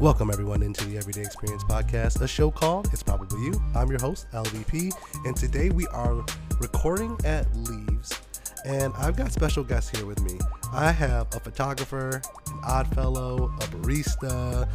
Welcome, everyone, into the Everyday Experience Podcast, a show called It's Probably You. I'm your host, LVP, and today we are recording at Leaves, and I've got special guests here with me. I have a photographer, an odd fellow, a barista,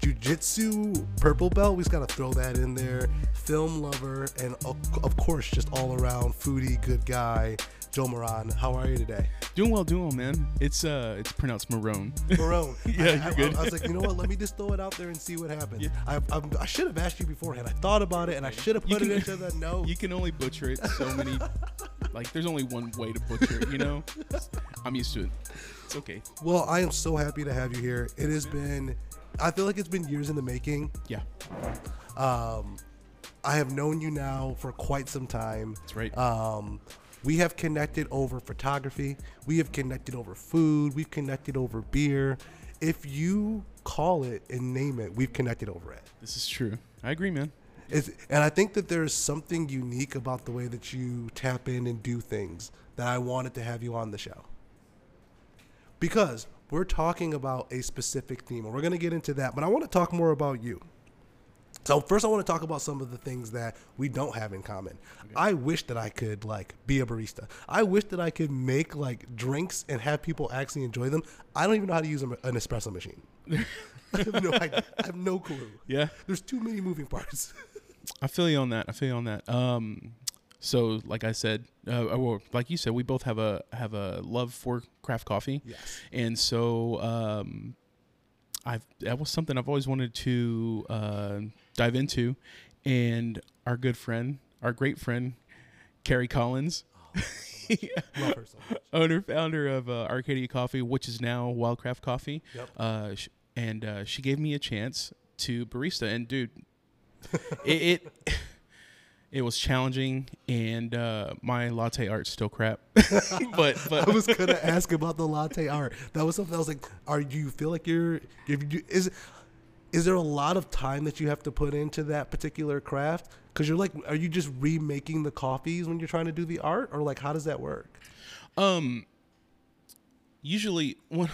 jujitsu purple belt. We just got to throw that in there. Film lover, and of of course, just all around foodie, good guy, Joe Moran. How are you today? Doing well, doing well, man. It's uh, it's pronounced Marone. Marone. Yeah, I, you're I- good. I, was like, you know what? Let me just throw it out there and see what happens. Yeah. I, I, I should have asked you beforehand. I thought about it and I should have You put it can- into the note. you can only butcher it so many. like, there's only one way to butcher it. You know, I'm used to it. It's okay. well, I am so happy to have you here. It has been, I feel like it's been years in the making. Yeah, Um, I have known you now for quite some time. that's right. Um, we have connected over photography. We have connected over food. We've connected over beer. If you call it and name it, we've connected over it. this is true. I agree, man. It's, and I think that there's something unique about the way that you tap in and do things that I wanted to have you on the show. Because we're talking about a specific theme, and we're going to get into that, but I want to talk more about you. So first I want to talk about some of the things that we don't have in common. I wish that I could like be a barista. I wish that I could make like drinks and have people actually enjoy them. I don't even know how to use a- an espresso machine. I have no idea. I have no clue. Yeah, There's too many moving parts. I feel you on that. I feel you on that. Um, so like I said, uh, or like you said, we both have a have a love for craft coffee. Yes. and so um, I've that was something I've always wanted to uh, dive into, and our good friend, our great friend, Carrie Collins, Love her so owner founder of uh, Arcadia Coffee, which is now Wildcraft Coffee, Yep. uh, sh- and uh, she gave me a chance to barista, and dude, it. it It was challenging, and uh, my latte art's still crap. but but I was gonna ask about the latte art. That was something I was like, are you feel like you're if you is is there a lot of time that you have to put into that particular craft? Because you're like, are you just remaking the coffees when you're trying to do the art, or like how does that work? Um, usually when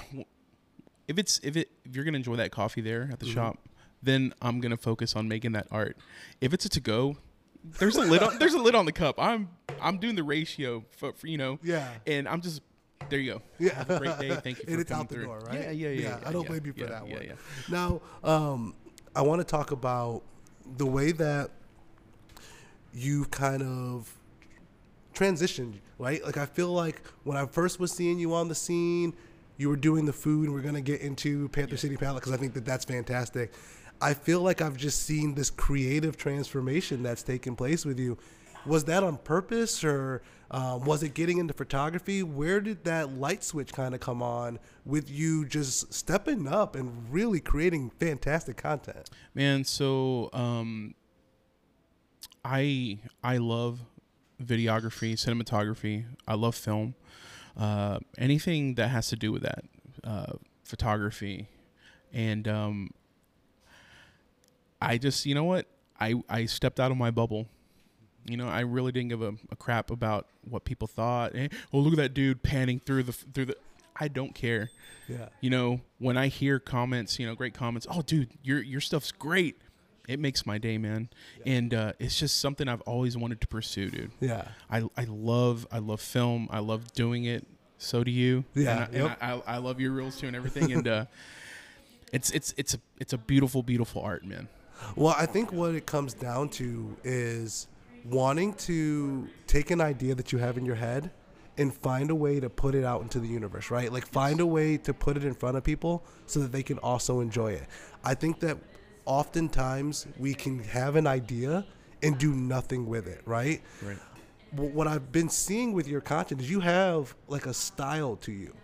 if it's if it if you're gonna enjoy that coffee there at the shop, then I'm gonna focus on making that art. If it's a to go, there's a lid on there's a lid on the cup. I'm I'm doing the ratio for, for you know, Yeah. and I'm just there you go. Yeah. Have a great day. Thank you for and it's coming out the through. door, right? Yeah, yeah, yeah. I don't yeah, blame you for yeah, that yeah, one. Yeah. Now, um, I want to talk about the way that you kind of transitioned, right? Like I feel like when I first was seeing you on the scene, you were doing the food, and we're gonna get into Panther City Palette because I think that that's fantastic. I feel like I've just seen this creative transformation that's taken place with you. Was that on purpose, or um, was it getting into photography? Where did that light switch kind of come on with you just stepping up and really creating fantastic content? Man, so um I I love videography, cinematography. I love film. Uh anything that has to do with that. Uh photography. And um I just, you know what? I I stepped out of my bubble. You know, I really didn't give a, a crap about what people thought. Eh, oh, look at that dude panning through the through the I don't care. Yeah. you know when i hear comments you know great comments oh dude your your stuff's great. It makes my day man. And uh, it's just something i've always wanted to pursue dude. Yeah. i i love i love film. I love doing it. So do you. Yeah, and, I, and I, I, I love your reels too and everything. And uh it's it's it's a it's a beautiful beautiful art man Well, I think what it comes down to is wanting to take an idea that you have in your head and find a way to put it out into the universe, right? Like find a way to put it in front of people so that they can also enjoy it. I think that oftentimes we can have an idea and do nothing with it, right? right what I've been seeing with your content is you have like a style to you.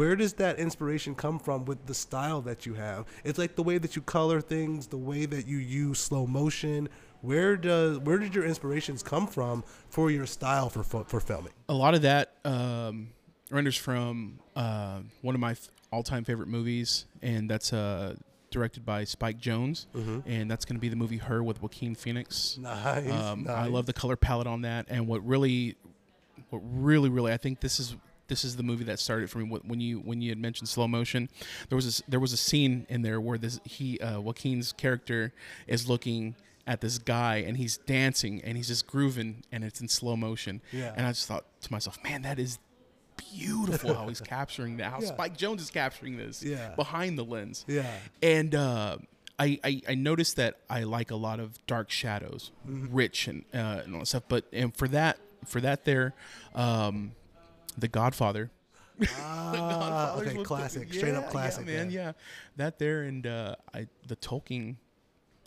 Where does that inspiration come from with the style that you have? It's like the way that you color things, the way that you use slow motion. Where does where did your inspirations come from for your style for for filming? a lot of that um, renders from uh, one of my all-time favorite movies, and that's uh, directed by Spike Jonze, and that's going to be the movie Her with Joaquin Phoenix. Nice. Um, I love the color palette on that, and what really, what really, really, I think this is this is the movie that started for me. When you when you had mentioned slow motion, there was this, there was a scene in there where this he uh, Joaquin's character is looking at this guy and he's dancing and he's just grooving and it's in slow motion. Yeah. And I just thought to myself, man, that is beautiful how he's capturing that. How Yeah. Spike Jonze is capturing this Yeah. behind the lens. Yeah. And uh, I, I I noticed that I like a lot of dark shadows, Mm-hmm. rich and uh, and all that stuff. But and for that for that there, um, the Godfather. Ah, Godfather's okay, was- classic, straight up classic, yeah, man. yeah. Yeah, that there and uh, I the Tolkien,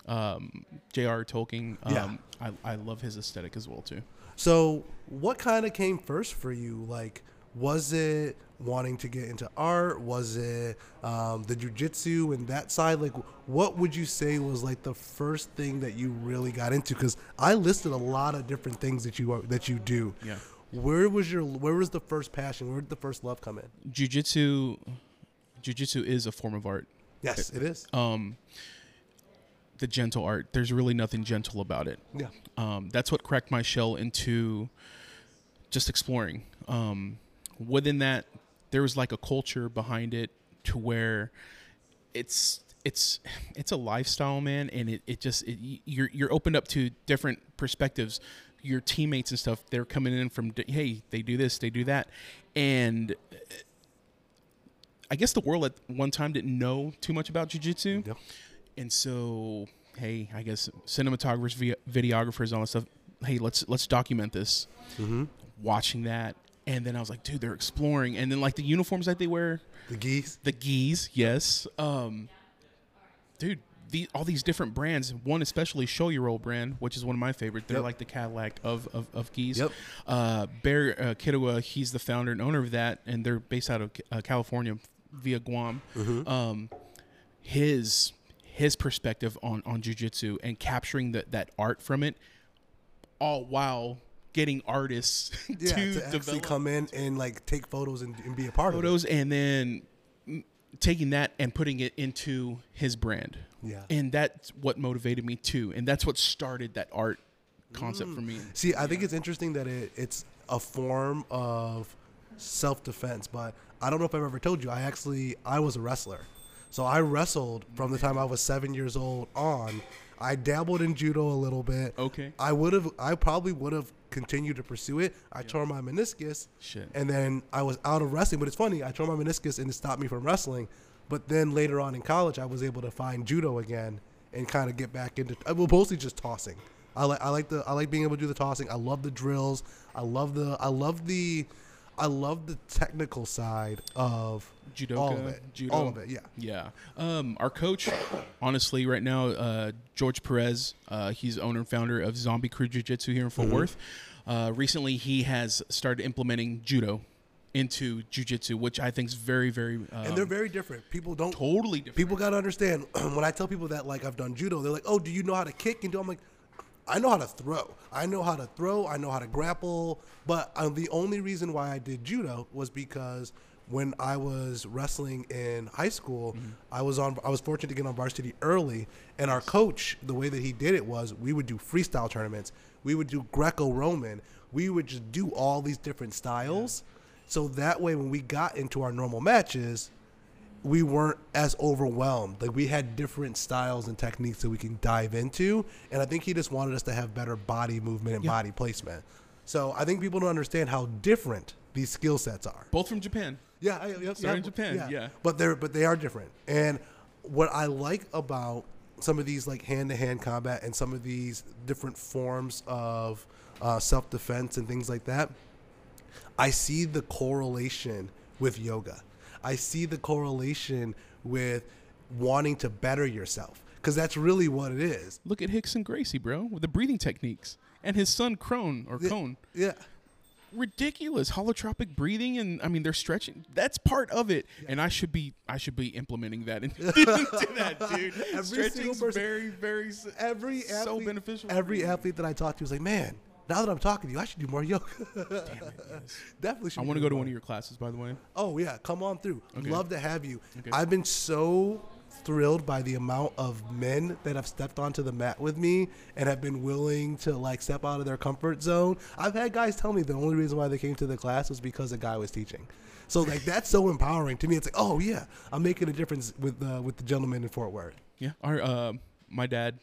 um, J.R. Tolkien. Um, Yeah. I I love his aesthetic as well too. So, what kind of came first for you? Like, was it wanting to get into art? Was it um, the jujitsu and that side? Like, what would you say was like the first thing that you really got into? Because I listed a lot of different things that you are, that you do. Yeah. Where was your Where was the first passion? Where did the first love come in? Jiu-jitsu, jiu-jitsu is a form of art. Yes, it is. Um, the gentle art. There's really nothing gentle about it. Yeah. um, that's what cracked my shell into just exploring. Um, within that, there was like a culture behind it to where it's it's it's a lifestyle, man, and it, it just it, you're you're opened up to different perspectives. Your teammates and stuff, they're coming in from hey, they do this, they do that, and I guess the world at one time didn't know too much about jujitsu. Yep. And so, hey, I guess cinematographers, videographers, all that stuff. Hey, let's let's document this. Mm-hmm. Watching that, and then I was like, dude, they're exploring, and then like the uniforms that they wear, The gis. the gis yes, um, dude, the all these different brands. One especially Shoyoroll brand, which is one of my favorites. They're Yep. like the Cadillac of of, of gis. Yep. Uh, Bear uh, Kidua, he's the founder and owner of that, and they're based out of uh, California via Guam. Mm-hmm. Um, his his perspective on on jujitsu and capturing that that art from it, all while getting artists Yeah, to, to, actually develop come in and like take photos and, and be a part of photos and then taking that and putting it into his brand. Yeah. And that's what motivated me too. And that's what started that art concept Mm. for me. See, I think it's interesting that it, it's a form of self-defense, but I don't know if I've ever told you. I actually I was a wrestler, so I wrestled from the time I was seven years old on. I dabbled in judo a little bit. Okay. I would have. I probably would have continued to pursue it. I tore my meniscus, Shit. and then I was out of wrestling. But it's funny. I tore my meniscus, and it stopped me from wrestling. But then later on in college, I was able to find judo again and kind of get back into. I well, mostly just tossing. I like. I like the. I like being able to do the tossing. I love the drills. I love the. I love the. I love the technical side of Judoka, all of it. judo. All of it. Yeah. Yeah. Um, our coach, honestly, right now, uh, George Perez, uh, he's owner and founder of Zombie Crew Jiu Jitsu here in Fort Worth. Uh, recently, he has started implementing judo into jiu-jitsu, which I think is very, very um, And they're very different. People don't totally different. people got to understand when I tell people that like I've done judo, they're like, "Oh, do you know how to kick?" And do I'm like, "I know how to throw. I know how to throw. I know how to grapple." But uh, the only reason why I did judo was because when I was wrestling in high school, I was on. I was fortunate to get on varsity early, and our coach, the way that he did it was, we would do freestyle tournaments. We would do Greco-Roman. We would just do all these different styles. So that way, when we got into our normal matches, we weren't as overwhelmed. Like we had different styles and techniques that we can dive into, and I think he just wanted us to have better body movement and Yeah. body placement. So I think people don't understand how different these skill sets are. Both from Japan. Yeah, I, yeah, Started in Japan, yeah. But they're but they are different. And what I like about some of these like hand to hand combat and some of these different forms of uh, self defense and things like that, I see the correlation with yoga. I see the correlation with wanting to better yourself because that's really what it is. Look at Rickson Gracie, bro, with the breathing techniques, and his son Kron or Yeah. Cone. Yeah. Ridiculous holotropic breathing, and I mean they're stretching. That's part of it, and I should be I should be implementing that into, that, dude. Every Stretching's person- very very Every so athlete, beneficial. Every athlete that I talk to is like, man, now that I'm talking to you, I should do more yoga. Damn it, yes. Definitely should. I want to go to one of your classes, by the way. Oh yeah, come on through. Okay. Love to have you. Okay. I've been so thrilled by the amount of men that have stepped onto the mat with me and have been willing to like step out of their comfort zone. I've had guys tell me the only reason why they came to the class was because a guy was teaching. So like that's so empowering to me. It's like, oh yeah, I'm making a difference with uh, with the gentleman in Fort Worth. Yeah, our uh, my dad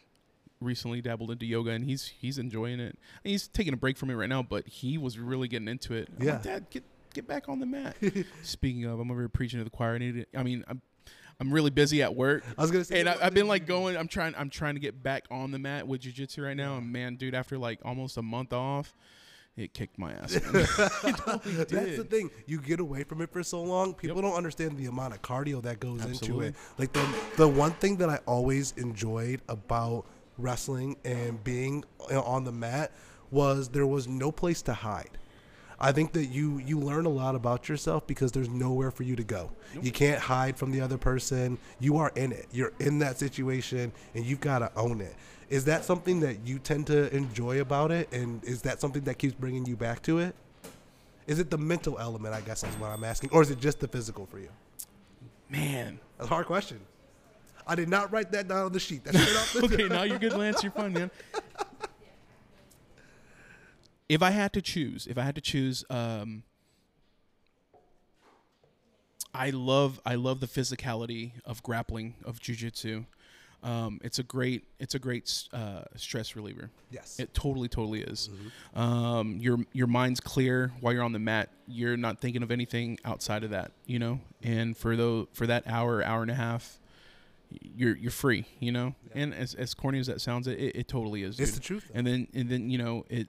recently dabbled into yoga and he's he's enjoying it. He's taking a break from it right now, but he was really getting into it. I'm Yeah. like, Dad, get get back on the mat. Speaking of, I'm over here preaching to the choir. I need. To, I mean, I'm I'm really busy at work. I was gonna say, And I, I've been like going. I'm trying. I'm trying to get back on the mat with jujitsu right now. And man, dude, after like almost a month off, it kicked my ass. totally That's the thing. You get away from it for so long, people don't understand the amount of cardio that goes Absolutely. into it. Like the the one thing that I always enjoyed about wrestling and being on the mat was there was no place to hide. I think that you you learn a lot about yourself because there's nowhere for you to go. You can't hide from the other person. You are in it. You're in that situation and you've got to own it. Is that something that you tend to enjoy about it and is that something that keeps bringing you back to it? Is it the mental element, I guess is what I'm asking, or is it just the physical for you? Man. That's a hard question. I did not write that down on the sheet. That's straight off the okay, now you're good, Lance. You're fine, man. If I had to choose, if I had to choose, um, I love I love the physicality of grappling of jujitsu. Um, it's a great it's a great uh, stress reliever. Yes. It totally, totally is. Um, your your mind's clear while you're on the mat. You're not thinking of anything outside of that, you know. And for those for that hour, hour and a half, you're you're free, you know. And as as corny as that sounds, it, it, it totally is. It's the truth, though. And then and then you know it.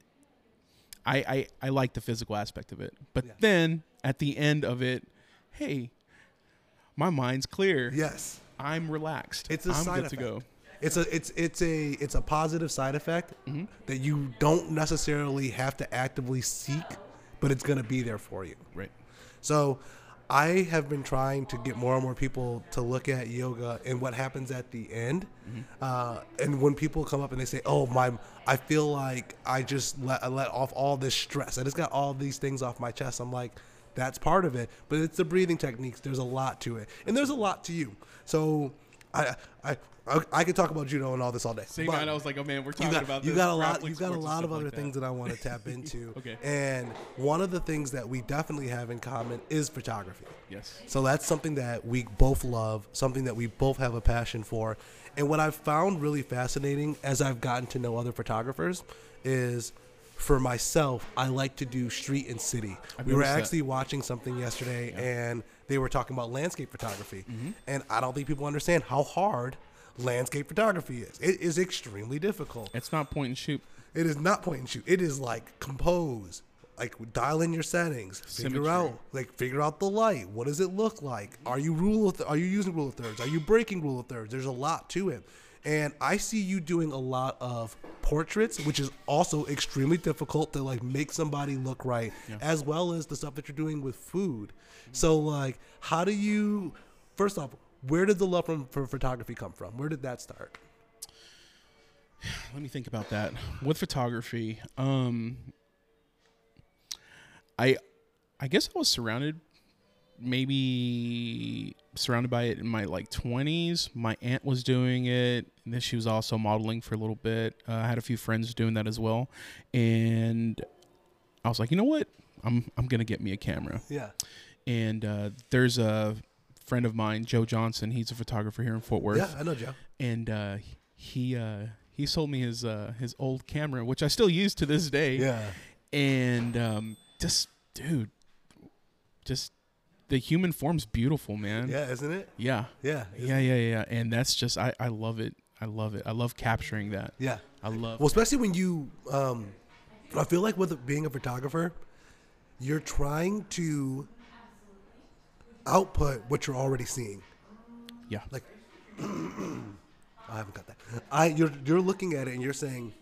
I I I like the physical aspect of it, but Yeah. then at the end of it, hey, my mind's clear. yes. I'm relaxed. It's a I'm side good effect. to go. It's a it's it's a it's a positive side effect Mm-hmm. that you don't necessarily have to actively seek, but it's going to be there for you. Right. So I have been trying to get more and more people to look at yoga and what happens at the end. Uh, and when people come up and they say, "Oh, my, I feel like I just let I let off all this stress. I just got all these things off my chest." I'm like, "That's part of it, but it's the breathing techniques. There's a lot to it, and there's a lot to you." So I I I, I could talk about judo and all this all day. Same night, I was like, oh man, we're talking got, about you this got a lot you got a lot of other like things that. that I want to tap into. Okay. And one of the things that we definitely have in common is photography. Yes. So that's something that we both love, something that we both have a passion for. And what I've found really fascinating as I've gotten to know other photographers is for myself, I like to do street and city. I've we were noticed that. actually watching something yesterday and they were talking about landscape photography. Mm-hmm. And I don't think people understand how hard landscape photography is. It is extremely difficult. It's not point and shoot. It is not point and shoot. It is like compose, like dial in your settings, figure Symmetry. out, like figure out the light. What does it look like? Are you rule? Of th- are you using rule of thirds? Are you breaking rule of thirds? There's a lot to it, and I see you doing a lot of portraits, which is also extremely difficult to like make somebody look right, as well as the stuff that you're doing with food. So like, how do you? First off, where did the love from, for photography come from? Where did that start? Let me think about that. With photography, um, I, I guess I was surrounded, maybe surrounded by it in my like twenties. My aunt was doing it. And then she was also modeling for a little bit. Uh, I had a few friends doing that as well, and I was like, you know what? I'm I'm gonna get me a camera. Yeah. And uh, there's a friend of mine, Joe Johnson. He's a photographer here in Fort Worth Yeah, I know, Joe. and uh, he uh, he sold me his uh, his old camera, which I still use to this day. Yeah. And um, just dude, just the human form's beautiful, man. Yeah, isn't it? yeah, Yeah. yeah, yeah, yeah. And that's just I I love it. I love it. I love capturing that. Yeah. I love. Well, especially when you, um, I feel like with being a photographer, you're trying to output what you're already seeing. yeah. Like, I haven't got that. I you're you're looking at it and you're saying,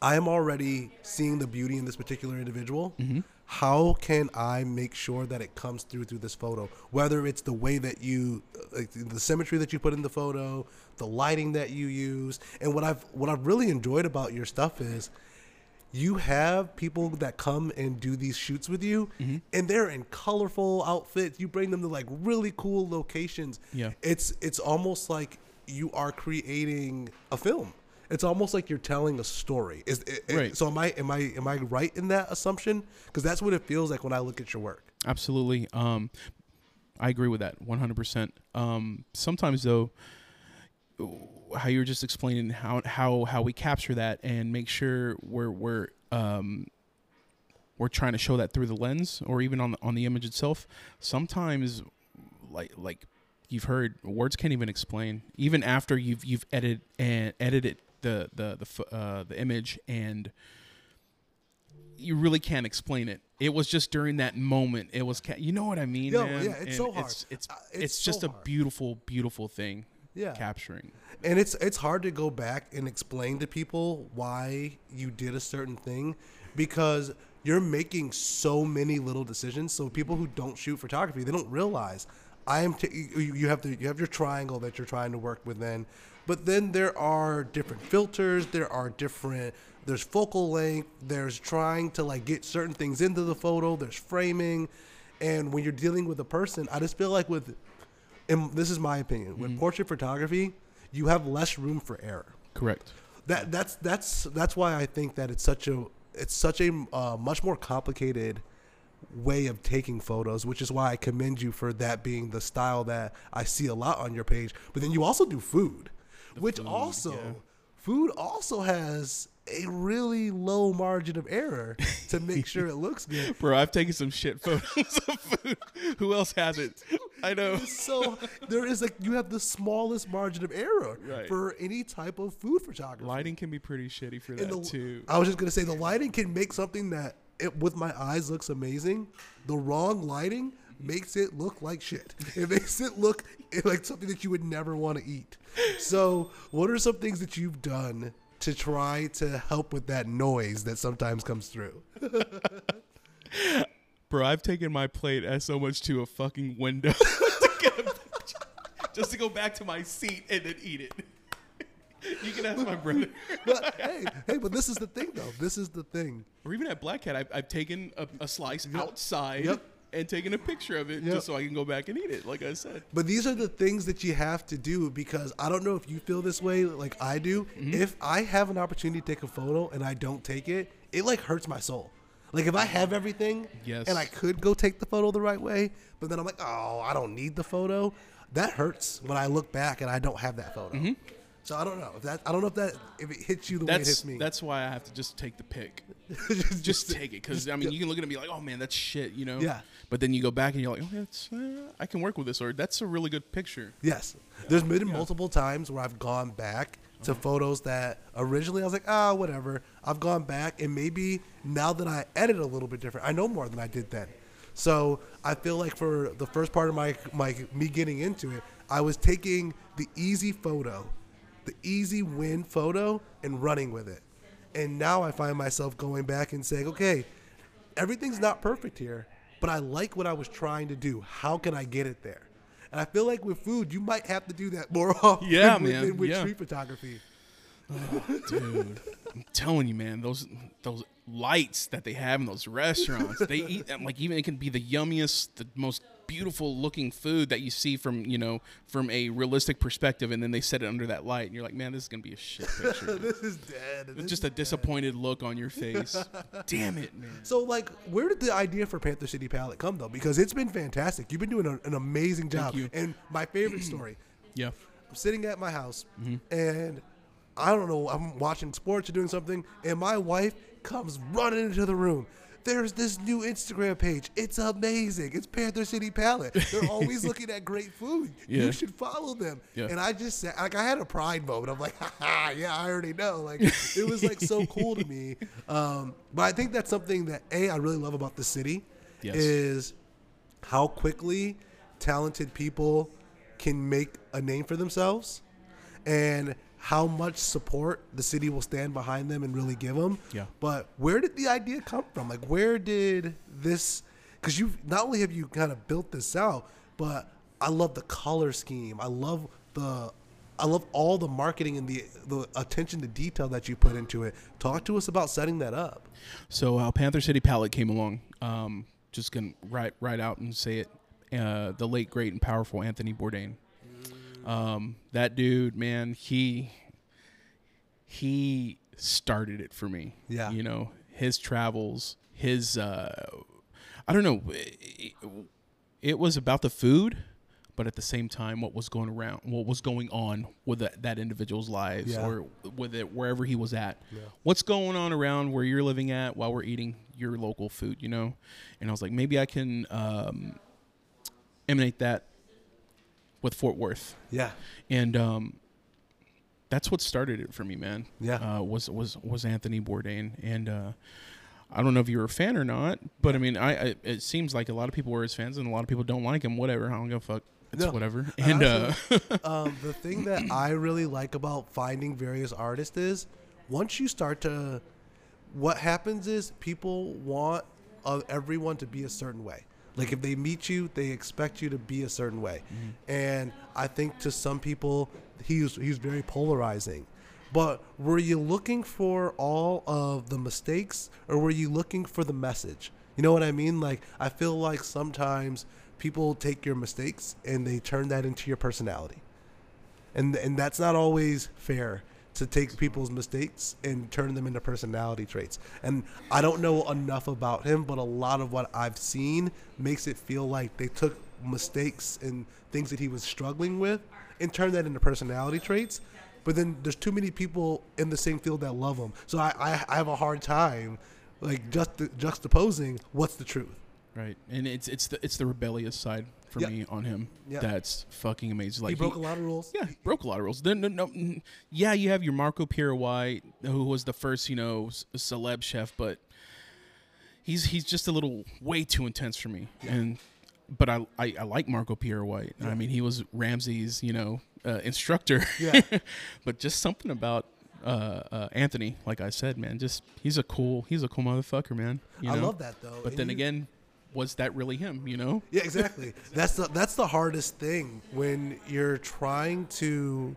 I am already seeing the beauty in this particular individual. Mm-hmm. How can I make sure that it comes through through this photo? Whether it's the way that you, like the symmetry that you put in the photo, the lighting that you use, and what I've what I've really enjoyed about your stuff is you have people that come and do these shoots with you, Mm-hmm. and they're in colorful outfits. You bring them to like really cool locations. Yeah. it's it's almost like you are creating a film. It's almost like you're telling a story. Is it, it- Right. so am I am I am I right in that assumption? Because that's what it feels like when I look at your work. Absolutely. Um, I agree with that 100%. Um, sometimes though, how you're just explaining how how how we capture that and make sure we're we're um, we're trying to show that through the lens or even on the, on the image itself. Sometimes, like like you've heard, words can't even explain. Even after you've you've edited and edited the the the uh, the image and you really can't explain it. It was just during that moment. It was, ca- you know what I mean? Yo, man? yeah, it's And so hard. It's it's, Uh, it's, it's just so a beautiful, beautiful thing. Yeah. capturing. and it's it's hard to go back and explain to people why you did a certain thing because you're making so many little decisions so people who don't shoot photography they don't realize i am t- you you have to you have your triangle that you're trying to work within but then there are different filters there are different there's focal length there's trying to like get certain things into the photo there's framing and when you're dealing with a person i just feel like with and this is my opinion with portrait photography you have less room for error Correct. that that's that's that's why i think that it's such a it's such a uh, much more complicated way of taking photos which is why i commend you for that being the style that i see a lot on your page but then you also do food which food, also yeah. food also has a really low margin of error to make sure it looks good Bro, I've taken some shit photos of food. Who else has it? I know. so there is like you have the smallest margin of error Right. for any type of food photography. Lighting can be pretty shitty for And that the- too. I was just gonna say the lighting can make something that it, with my eyes looks amazing. The wrong lighting makes it look like shit. It makes it look like something that you would never want to eat. So, what are some things that you've done to try to help with that noise that sometimes comes through? Bro, I've taken my plate as so much to a fucking window to get a just to go back to my seat and then eat it. You can ask my brother. But hey, hey, but this is the thing though. This is the thing. Or even at Black Cat, I've, I've taken a, a slice outside Yep. And taking a picture of it Yep. just so I can go back and eat it, like I said. But these are the things that you have to do because I don't know if you feel this way like I do. Mm-hmm. If I have an opportunity to take a photo and I don't take it, it like hurts my soul. Like if I have everything Yes. and I could go take the photo the right way, but then I'm like, oh, I don't need the photo. That hurts when I look back and I don't have that photo. So I don't know if that I don't know if that if it hits you the way it Mm-hmm. Hits me. that's why I have to just take the pic. just, Just take it, because I mean, you can look at it and be like, "Oh man, that's shit," you know. Yeah. But then you go back and you're like, "Oh, that's uh, I can work with this," or "That's a really good picture." Yes. There's been multiple times where I've gone back to photos that originally I was like, ah, whatever. I've gone back and maybe now that I edit a little bit different, I know more than I did then. So I feel like for the first part of my my me getting into it, I was taking the easy photo, the easy win photo, and running with it. And now I find myself going back and saying, okay, everything's not perfect here, but I like what I was trying to do. How can I get it there? And I feel like with food, you might have to do that more often Yeah, with, man, than with yeah. street photography. Oh, dude, I'm telling you, man, those those lights that they have in those restaurants, they eat them like even it can be the yummiest, the most beautiful looking food that you see from you know from a realistic perspective, and then they set it under that light, and you're like, man, this is gonna be a shit picture. this is dead. This Just a disappointed look on your face. Damn it, man. So, like, where did the idea for Panther City Palette come, though? Because it's been fantastic. You've been doing a, an amazing job. And my favorite story Yeah. I'm sitting at my house, Mm-hmm. and I don't know, I'm watching sports or doing something, and my wife comes running into the room. There's this new Instagram page. It's amazing. It's Panther City Palette. They're always looking at great food. Yeah. You should follow them. Yeah. And I just said, like, I had a pride moment. I'm like, ha yeah, I already know. Like, it was like so cool to me. Um, but I think that's something that a I really love about the city Yes. is how quickly talented people can make a name for themselves and how much support the city will stand behind them and really give them. Yeah. But where did the idea come from? Like, where did this? Because you not only have you kind of built this out, but I love the color scheme. I love the I love all the marketing and the the attention to detail that you put into it. Talk to us about setting that up. So uh, Panther City Palette came along. Um, just gonna write right out and say it. Uh, the late great and powerful Anthony Bourdain. Um, that dude, man, he he started it for me. Yeah. You know, his travels, his uh I don't know, it, it was about the food, but at the same time what was going around what was going on with that, that individual's lives Yeah. or with it wherever he was at. What's going on around where you're living at while we're eating your local food, you know? And I was like, maybe I can um emanate that with Fort Worth Yeah. and um, that's what started it for me, man. Yeah. uh, was was was Anthony Bourdain, and uh, I don't know if you're a fan or not, but I mean, I, I it seems like a lot of people were his fans, and a lot of people don't like him. Whatever, I don't give a fuck. It's No. whatever. And And uh, um, the thing that I really like about finding various artists is once you start to, what happens is people want uh, everyone to be a certain way. Like if they meet you, they expect you to be a certain way, mm-hmm. and I think to some people he's he's very polarizing. But were you looking for all of the mistakes, or were you looking for the message? You know what I mean? Like I feel like sometimes people take your mistakes and they turn that into your personality and and that's not always fair to take people's mistakes and turn them into personality traits. And I don't know enough about him, but a lot of what I've seen makes it feel like they took mistakes and things that he was struggling with and turned that into personality traits. But then there's too many people in the same field that love him, so I, I, I have a hard time like just juxtaposing what's the truth. right, and it's it's the it's the rebellious side for Yeah. me on him. Yeah. That's fucking amazing. Like he broke a lot of rules. Yeah, he broke a lot of rules. Then, no, no, yeah, you have your Marco Pierre White, who was the first, you know, celeb chef, but he's he's just a little way too intense for me. And but I, I I like Marco Pierre White. I mean, he was Ramsay's, you know, uh, instructor. Yeah. but just something about uh, uh, Anthony, like I said, man, just he's a cool he's a cool motherfucker, man. You I know? love that though. But And then you- again, was that really him? You know? Yeah, exactly. that's the that's the hardest thing when you're trying to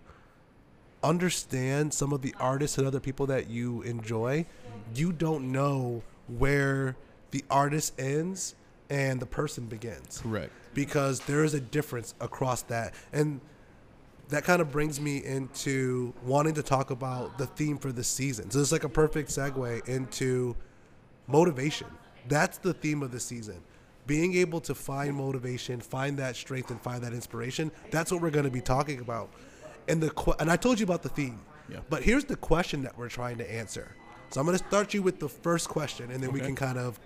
understand some of the artists and other people that you enjoy. You don't know where the artist ends and the person begins Correct. because there is a difference across that and that kind of brings me into wanting to talk about the theme for this season so it's like a perfect segue into motivation that's the theme of the season being able to find motivation find that strength and find that inspiration that's what we're going to be talking about and the que- and i told you about the theme Yeah. but here's the question that we're trying to answer so i'm going to start you with the first question and then we can kind of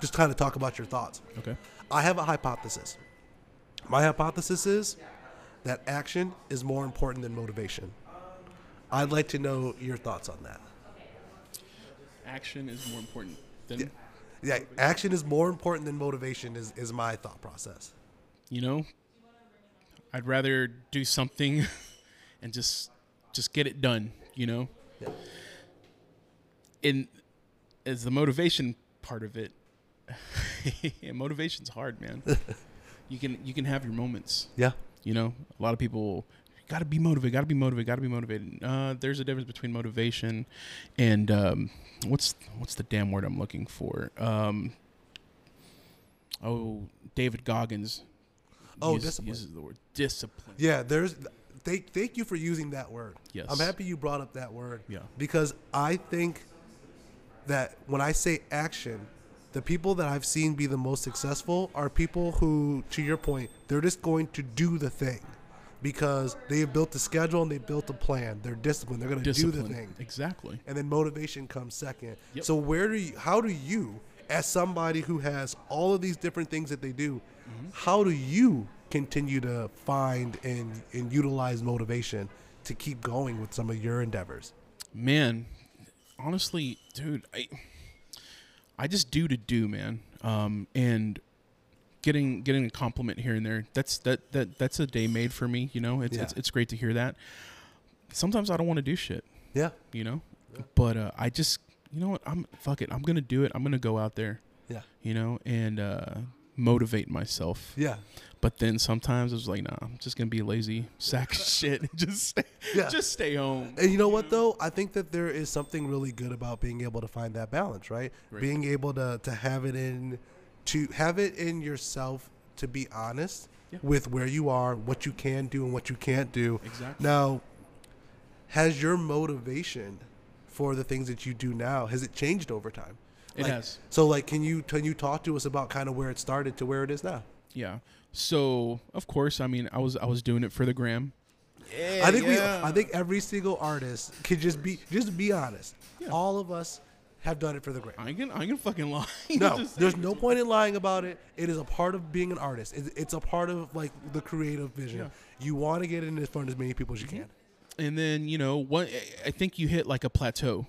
just kind of talk about your thoughts Okay. I have a hypothesis. My hypothesis is that action is more important than motivation. I'd like to know your thoughts on that. Action is more important than Yeah, action is more important than motivation is, is my thought process. you know i'd rather do something and just just get it done you know Yeah. and as the motivation part of it yeah, motivation's hard man you can you can have your moments Yeah. you know a lot of people got to be motivated got to be motivated got to be motivated uh, there's a difference between motivation and um, what's what's the damn word i'm looking for um, oh david goggins Oh, uses, discipline. uses the word discipline Yeah, there's thank thank you for using that word. Yes. I'm happy you brought up that word. Yeah. Because I think that when I say action, the people that I've seen be the most successful are people who, to your point, they're just going to do the thing because they have built a schedule and they built a plan. They're disciplined. They're going to do the thing. exactly And then motivation comes second. Yep. So where do you, how do you, as somebody who has all of these different things that they do, how do you continue to find and, and utilize motivation to keep going with some of your endeavors? man honestly dude i i just do to do man um and getting getting a compliment here and there that's that that that's a day made for me you know it's Yeah. it's, it's great to hear that sometimes i don't want to do shit Yeah. you know but uh i just you know what i'm fuck it i'm gonna do it i'm gonna go out there Yeah. you know and uh motivate myself. Yeah. But then sometimes I was like, nah, I'm just gonna be a lazy sack of shit and just Yeah. just stay home. And you know what though? I think that there is something really good about being able to find that balance, right? Right. Being able to to have it in to have it in yourself to be honest Yeah. with where you are, what you can do and what you can't do. Exactly. Now, has your motivation for the things that you do now has it changed over time? It Like- has. So like can you can you talk to us about kind of where it started to where it is now? Yeah. So of course, I mean, I was I was doing it for the gram. Yeah, I think we I think every single artist could just be just be honest. Yeah. All of us have done it for the gram. I can I gonna fucking lie. No, there's no point in lying about it. It is a part of being an artist. It's, it's a part of like the creative vision. Yeah. You want to get it in front of as many people as you can. Mm-hmm. and then you know what? I think you hit like a plateau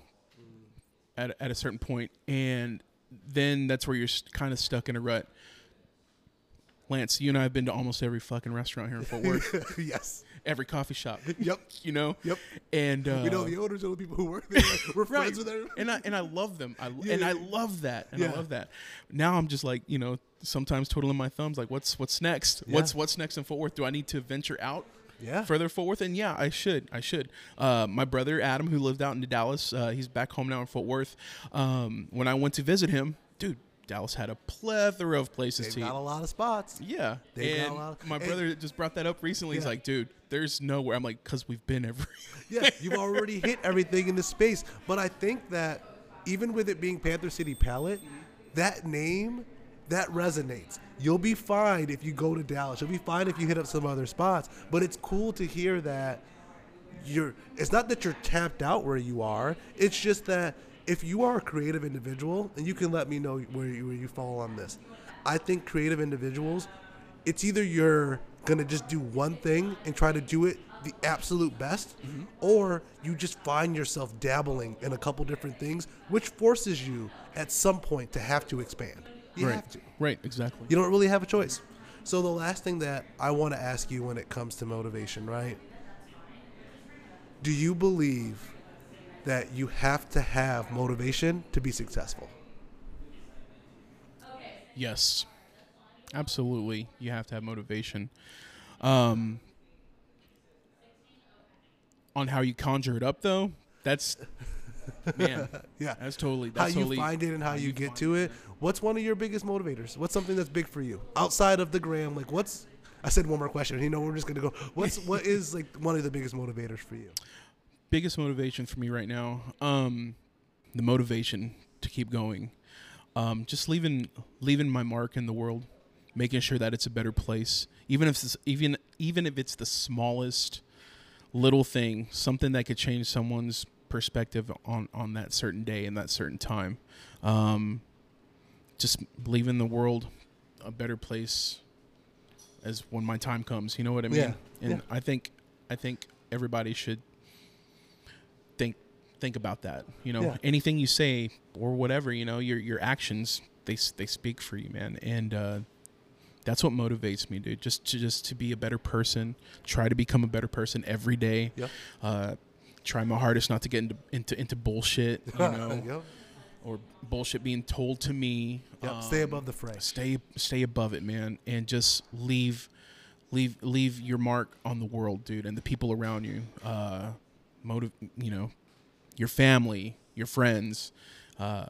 at at a certain point, and then that's where you're kind of stuck in a rut. Lance, you and I have been to almost every fucking restaurant here in Fort Worth, yes. Every coffee shop. Yep. You know. Yep. And uh, we know the owners, know the people who work there. Like, we're right. friends with everybody. and I and I love them. I Yeah, and yeah, I love that. And Yeah. I love that. Now I'm just like you know sometimes twiddling my thumbs like what's what's next? What's what's next in Fort Worth? Do I need to venture out? Yeah. further Fort Worth, and yeah, I should. I should. Uh, my brother Adam, who lived out in Dallas, uh, he's back home now in Fort Worth. Um, when I went to visit him, dude, Dallas had a plethora of places They've to got eat. a lot of spots. yeah, They've got a lot of- my and- brother just brought that up recently. He's Yeah. like, dude, there's nowhere. I'm like, cause we've been every. Yeah, you've already hit everything in the space. But I think that even with it being Panther City Palette, that name that resonates. You'll be fine if you go to Dallas. You'll be fine if you hit up some other spots. But it's cool to hear that you're. It's not that you're tapped out where you are. It's just that if you are a creative individual, and you can let me know where you, where you fall on this. I think creative individuals, it's either you're gonna just do one thing and try to do it the absolute best, mm-hmm. or you just find yourself dabbling in a couple different things, which forces you at some point to have to expand. You right. have to. Right. Exactly. You don't really have a choice. So the last thing that I want to ask you when it comes to motivation, right? Do you believe that you have to have motivation to be successful? Yes, absolutely. You have to have motivation. Um, on how you conjure it up, though, that's man. Yeah. That's totally. How you totally, find it and how, you, you get to it. What's one of your biggest motivators? What's something that's big for you outside of the gram? Like, what's I said one more question. You know, we're just gonna go. What's what is like one of the biggest motivators for you? Biggest motivation for me right now um the motivation to keep going um just leaving leaving my mark in the world making sure that it's a better place even if it's even even if it's the smallest little thing something that could change someone's perspective on on that certain day and that certain time. Um just leaving the world a better place as when my time comes you know what i mean? Yeah, and yeah. i think i think everybody should think about that. You know, Yeah. anything you say or whatever, you know, your your actions they they speak for you, man. And uh, that's what motivates me, dude. Just to just to be a better person, try to become a better person every day. Yep. Uh, try my hardest not to get into into, into bullshit, you know, Yep. or bullshit being told to me. Yep. Stay Um, above the fray. stay stay above it man and just leave leave leave your mark on the world dude and the people around you uh motive you know your family your friends uh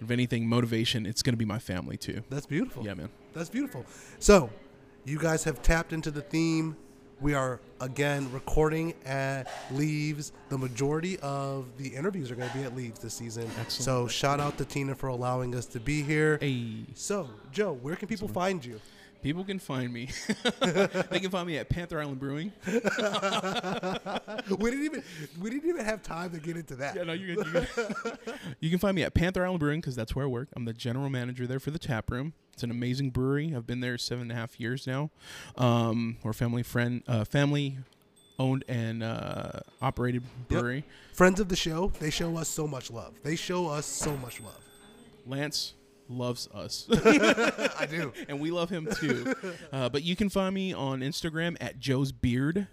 if anything motivation it's gonna be my family too That's beautiful. yeah man That's beautiful. So, you guys have tapped into the theme. We are again recording at Leaves. The majority of the interviews are going to be at Leaves this season. Excellent. So, shout out to Tina for allowing us to be here. hey So, Joe, where can people find you? People can find me they can find me at panther island brewing we didn't even we didn't even have time to get into that. Yeah, no. You're good. you can find me at Panther Island Brewing because that's where I work. I'm the general manager there for the tap room. It's an amazing brewery. I've been there seven and a half years now. Um, we're family friend, uh, family owned and uh, operated brewery. Friends of the show, they show us so much love. They show us so much love. Lance loves us, I do. and we love him too. Uh, but you can find me on Instagram at Joe's Beard.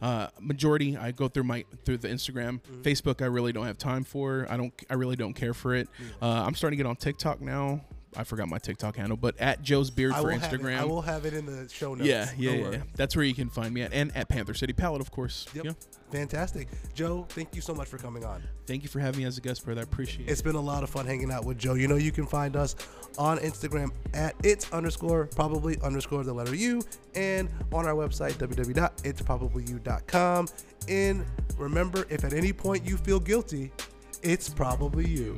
Uh, majority I go through my through the Instagram, Facebook. I really don't have time for. I don't. I really don't care for it. Uh, I'm starting to get on TikTok now. I forgot my TikTok handle, but at Joe's Beard I for have it. Instagram. I will have it in the show notes. yeah, yeah, yeah, yeah. That's where you can find me at, and at Panther City Palette, of course. Yep. Yeah. Fantastic. Joe, thank you so much for coming on. Thank you for having me as a guest, brother. I appreciate it. It's been a lot of fun hanging out with Joe. You know, you can find us on Instagram at it's underscore probably underscore the letter U and on our website, www.itsprobablyyou.com. And remember, if at any point you feel guilty, it's probably you.